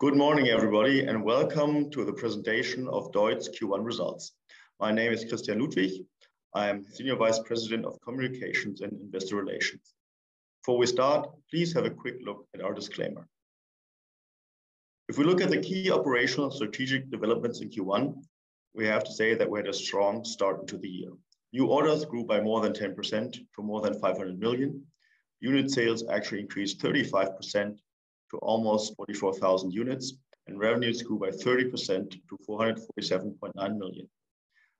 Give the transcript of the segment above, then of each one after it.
Good morning, everybody, and welcome to the presentation of DEUTZ Q1 results. My name is Christian Ludwig. I am Senior Vice President of Communications and Investor Relations. Before we start, please have a quick look at our disclaimer. If we look at the key operational strategic developments in Q1, we have to say that we had a strong start into the year. New orders grew by more than 10% to more than 500 million. Unit sales actually increased 35% to almost 44,000 units, and revenues grew by 30% to 447.9 million.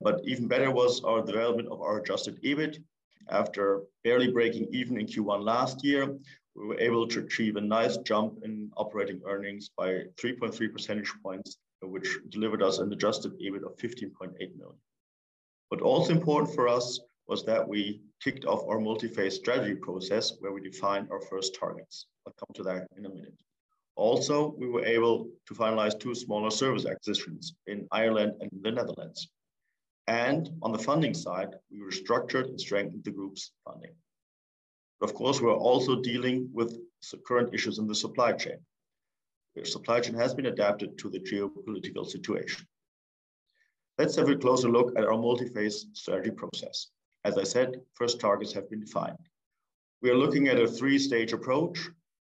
But Even better was our development of our adjusted EBIT. After barely breaking even in Q1 last year, we were able to achieve a nice jump in operating earnings by 3.3 percentage points, which delivered us an adjusted EBIT of 15.8 million. But Also important for us was that we kicked off our multi-phase strategy process where we defined our first targets. I'll come to that in a minute. Also, we were able to finalize two smaller service acquisitions in Ireland and the Netherlands. And on the funding side, we restructured and strengthened the group's funding. Of course, we are also dealing with current issues in the supply chain. The supply chain has been adapted to the geopolitical situation. Let's have a closer look at our multi-phase strategy process. As I said, first targets have been defined. We are looking at a three-stage approach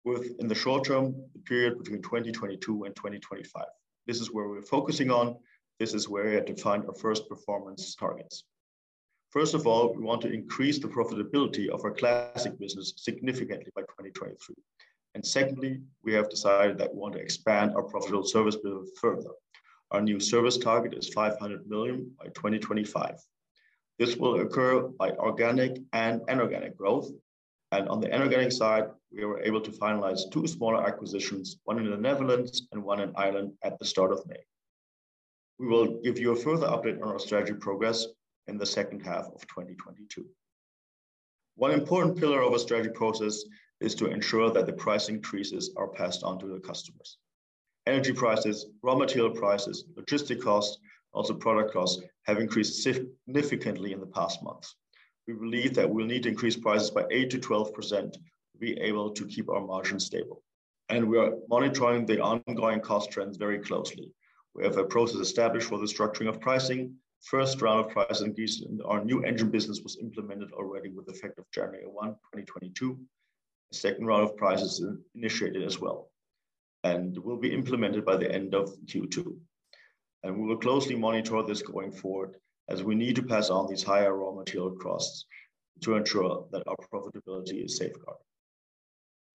with, in the short term, the period between 2022 and 2025. This is where we're focusing on. This is where we have defined our first performance targets. First of all, we want to increase the profitability of our classic business significantly by 2023. And Secondly, we have decided that we want to expand our profitable service business further. Our new service target is 500 million by 2025. This will occur by organic and inorganic growth. And on the inorganic side, we were able to finalize two smaller acquisitions, one in the Netherlands and one in Ireland at the start of May. We will give you a further update on our strategy progress in the second half of 2022. One important pillar of our strategy process is to ensure that the price increases are passed on to the customers. Energy prices, raw material prices, logistic costs, also product costs, have increased significantly in the past months. We believe that we'll need to increase prices by 8 to 12% to be able to keep our margins stable. And we are monitoring the ongoing cost trends very closely. We have a process established for the structuring of pricing. First round of price increase in our new engine business was implemented already with effect of January 1, 2022. The second round of prices initiated as well, and will be implemented by the end of Q2. And we will closely monitor this going forward as we need to pass on these higher raw material costs to ensure that our profitability is safeguarded.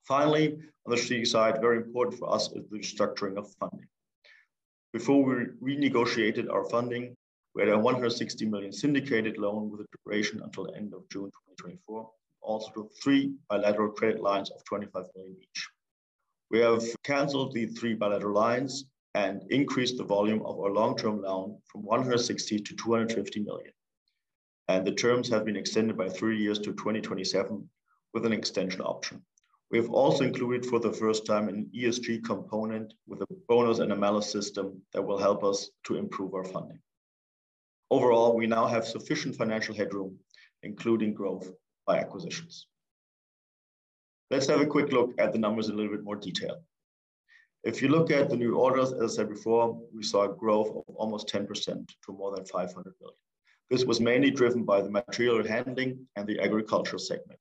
Finally, on the strategic side, very important for us is the restructuring of funding. Before we renegotiated our funding, we had a 160 million syndicated loan with a duration until the end of June 2024. Also three bilateral credit lines of 25 million each. We have canceled the three bilateral lines and increased the volume of our long-term loan from 160 million to 250 million. And The terms have been extended by three years to 2027 with an extension option. We have also included for the first time an ESG component with a bonus and a malus system that will help us to improve our funding. Overall, we now have sufficient financial headroom, including growth by acquisitions. Let's have a quick look at the numbers in a little bit more detail. If you look at the new orders, as I said before, we saw a growth of almost 10% to more than 500 million. This was mainly driven by the material handling and the agricultural segment.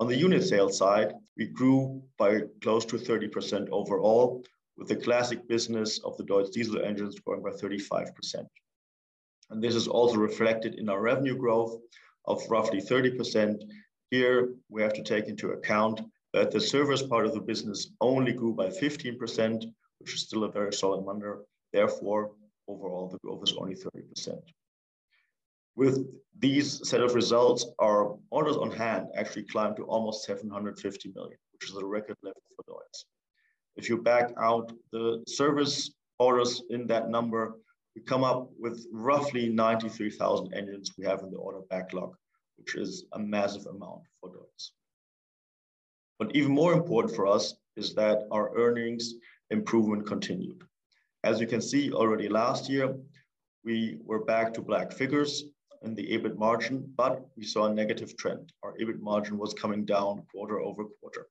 On the unit sales side, we grew by close to 30% overall, with the classic business of the DEUTZ diesel engines growing by 35%. And This is also reflected in our revenue growth of roughly 30%. Here, we have to take into account that the service part of the business only grew by 15%, which is still a very solid number. Therefore, overall, the growth is only 30%. With these set of results, our orders on hand actually climbed to almost 750 million, which is a record level for DEUTZ. If you back out the service orders in that number, we come up with roughly 93,000 engines we have in the order backlog, which is a massive amount for DEUTZ. But even more important for us is that our earnings improvement continued. As you can see already last year, we were back to black figures in the EBIT margin, but we saw a negative trend. Our EBIT margin was coming down quarter-over-quarter.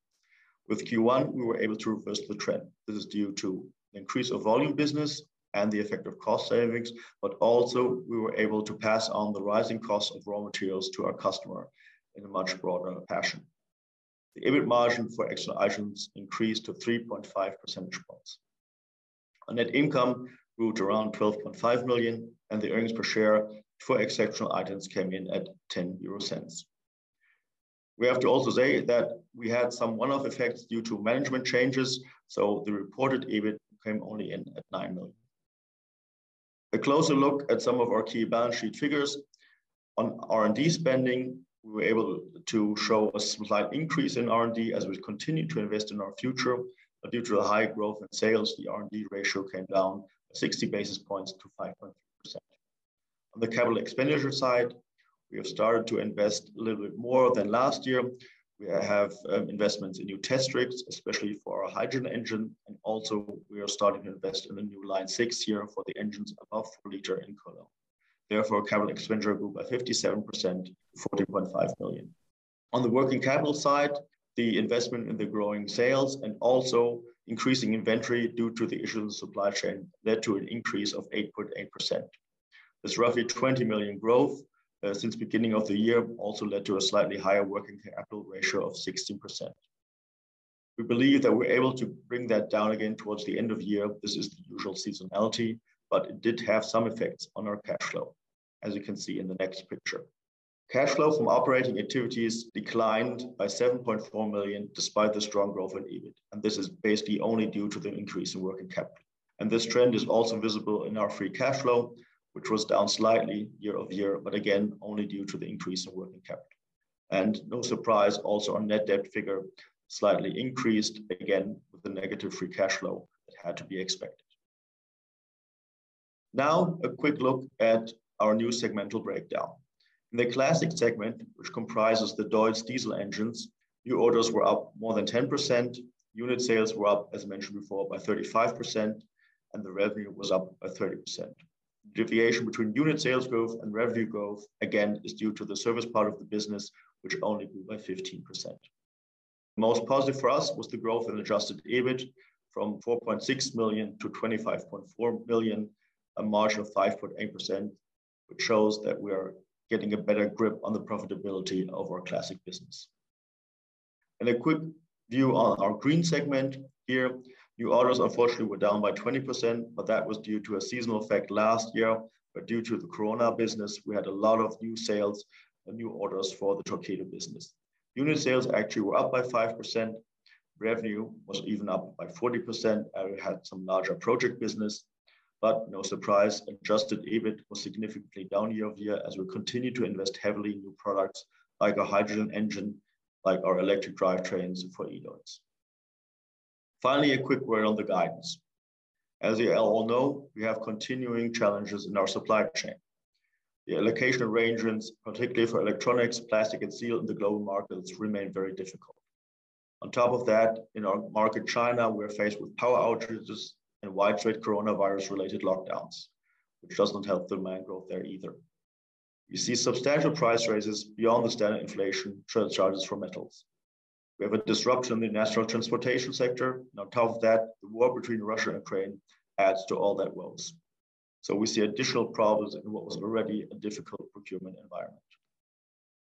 With Q1, we were able to reverse the trend. This is due to the increase of volume business and the effect of cost savings, but also we were able to pass on the rising costs of raw materials to our customer in a much broader fashion. The EBIT margin for external items increased to 3.5 percentage points. Our net income grew to around 12.5 million, and the earnings per share for exceptional items came in at 0.10. We have to also say that we had some one-off effects due to management changes, so the reported EBIT came only in at 9 million. A closer look at some of our key balance sheet figures. On R&D spending, we were able to show a slight increase in R&D as we continue to invest in our future. But due to the high growth in sales, the R&D ratio came down 60 basis points to 5.3%. On the capital expenditure side, we have started to invest a little bit more than last year. We have um, investments in new test rigs, especially for our hydrogen engine, and also we are starting to invest in a new line six here for the engines above 4 liter in Cologne. Therefore, capital expenditure grew by 57% to 14.5 million. On the working capital side, the investment in the growing sales and also increasing inventory due to the issues in the supply chain led to an increase of 8.8%. This roughly 20 million growth uh, since beginning of the year also led to a slightly higher working capital ratio of 16%. We believe that we're able to bring that down again towards the end of year. This is the usual seasonality, but it did have some effects on our cash flow, as you can see in the next picture. Cash flow from operating activities declined by 7.4 million despite the strong growth in EBIT, and this is basically only due to the increase in working capital. And This trend is also visible in our free cash flow, which was down slightly year-over-year, but again, only due to the increase in working capital. And No surprise, also our net debt figure slightly increased, again, with the negative free cash flow that had to be expected. Now, a quick look at our new segmental breakdown. In the classic segment, which comprises the DEUTZ diesel engines, new orders were up more than 10%. Unit sales were up, as mentioned before, by 35%, and the revenue was up by 30%. Deviation between unit sales growth and revenue growth, again, is due to the service part of the business, which only grew by 15%. Most positive for us was the growth in adjusted EBIT from 4.6 million to 25.4 million, a margin of 5.8%, which shows that we are getting a better grip on the profitability of our classic business. And A quick view on our green segment here. New orders unfortunately were down by 20%, but that was due to a seasonal effect last year. But Due to the corona business, we had a lot of new sales and new orders for the Torqeedo business. Unit sales actually were up by 5%. Revenue was even up by 40%, and we had some larger project business. But no surprise, adjusted EBIT was significantly down year-over-year as we continue to invest heavily in new products like our hydrogen engine, like our electric drivetrains for E-DEUTZ. Finally, a quick word on the guidance. As you all know, we have continuing challenges in our supply chain. The allocation arrangements, particularly for electronics, plastic, and steel in the global markets remain very difficult. On top of that, in our market, China, we're faced with power outages and widespread coronavirus-related lockdowns, which doesn't help the demand growth there either. We see substantial price raises beyond the standard inflation charges for metals. We have a disruption in the national transportation sector, and on top of that, the war between Russia and Ukraine adds to all that woes. So we see additional problems in what was already a difficult procurement environment.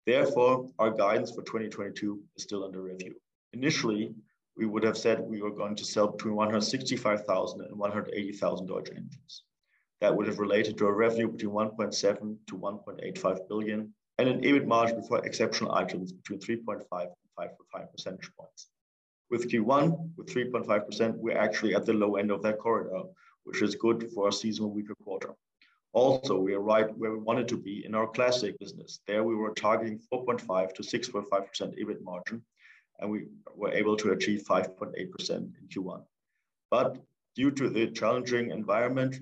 Therefore, our guidance for 2022 is still under review. Initially, we would have said we were going to sell between 165,000 and 180,000 DEUTZ engines. That would have related to a revenue between 1.7 to 1.85 billion and an EBIT margin before exceptional items between 3.5%-5.5 percentage points. With Q1, with 3.5%, we're actually at the low end of that corridor, which is good for a seasonal weaker quarter. Also, we are right where we wanted to be in our classic business. There, we were targeting 4.5 to 6.5% EBIT margin, and we were able to achieve 5.8% in Q1. But due to the challenging environment,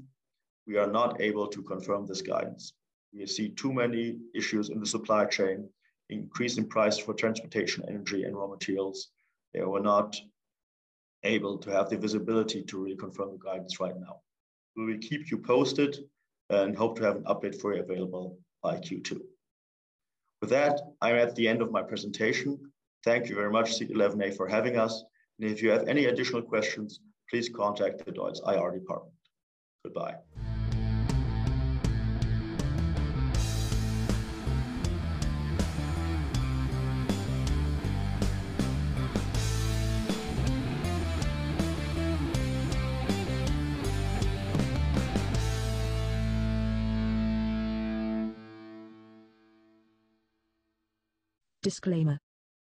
we are not able to confirm this guidance. We see too many issues in the supply chain, increasing price for transportation, energy, and raw materials. We're not able to have the visibility to really confirm the guidance right now. We will keep you posted and hope to have an update for you available by Q2. With that, I'm at the end of my presentation. Thank you very much, Seat11a, for having us. And if you have any additional questions, please contact the DEUTZ IR department. Goodbye. Disclaimer.